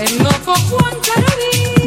El loco Juan Carabin.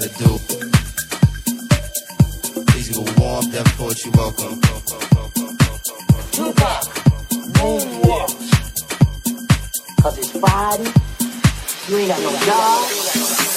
to do. Please give a warm Def Poetry welcome. Tupac, moonwalk. Cause it's Friday, you ain't got no job.